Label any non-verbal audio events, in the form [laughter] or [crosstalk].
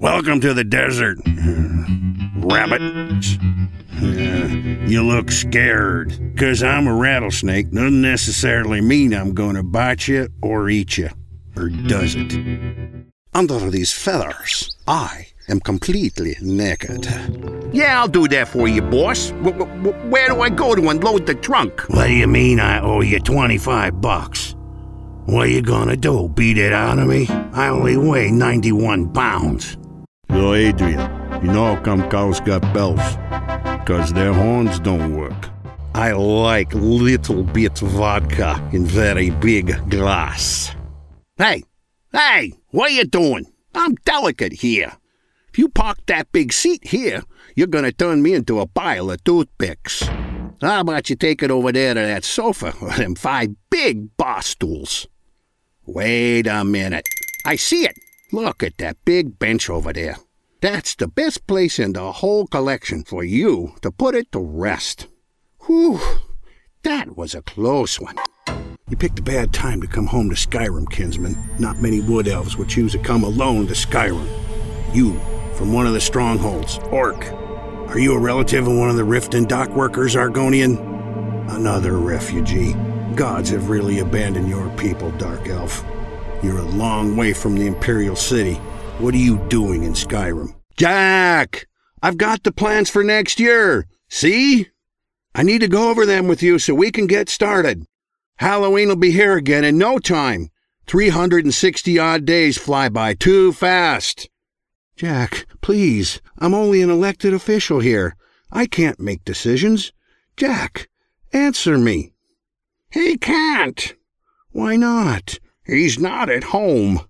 Welcome to the desert, rabbit. you look scared. Because I'm a rattlesnake doesn't necessarily mean I'm going to bite you or eat you. Or does it? Under these feathers, I am completely naked. Yeah, I'll do that for you, boss. W- w- where do I go to unload the trunk? What do you mean I owe you 25 bucks? What you gonna do, beat it out of me? I only weigh 91 pounds. Yo, Adrian, you know how come cows got bells? Because their horns don't work. I like little bit vodka in very big glass. Hey, hey, what are you doing? I'm delicate here. If you park that big seat here, you're gonna turn me into a pile of toothpicks. How about you take it over there to that sofa [laughs] with them five big bar stools? Wait a minute. I see it. Look at that big bench over there. That's the best place in the whole collection for you to put it to rest. Whew, that was a close one. You picked a bad time to come home to Skyrim, kinsman. Not many wood elves would choose to come alone to Skyrim. You, from one of the strongholds, Orc. Are you a relative of one of the Riften dock workers, Argonian? Another refugee. Gods have really abandoned your people, Dark Elf. You're a long way from the Imperial City. What are you doing in Skyrim? Jack! I've got the plans for next year. See? I need to go over them with you so we can get started. Halloween will be here again in no time. 360 odd days fly by too fast. Jack, please, I'm only an elected official here. I can't make decisions. Jack, answer me. He can't. Why not? He's not at home.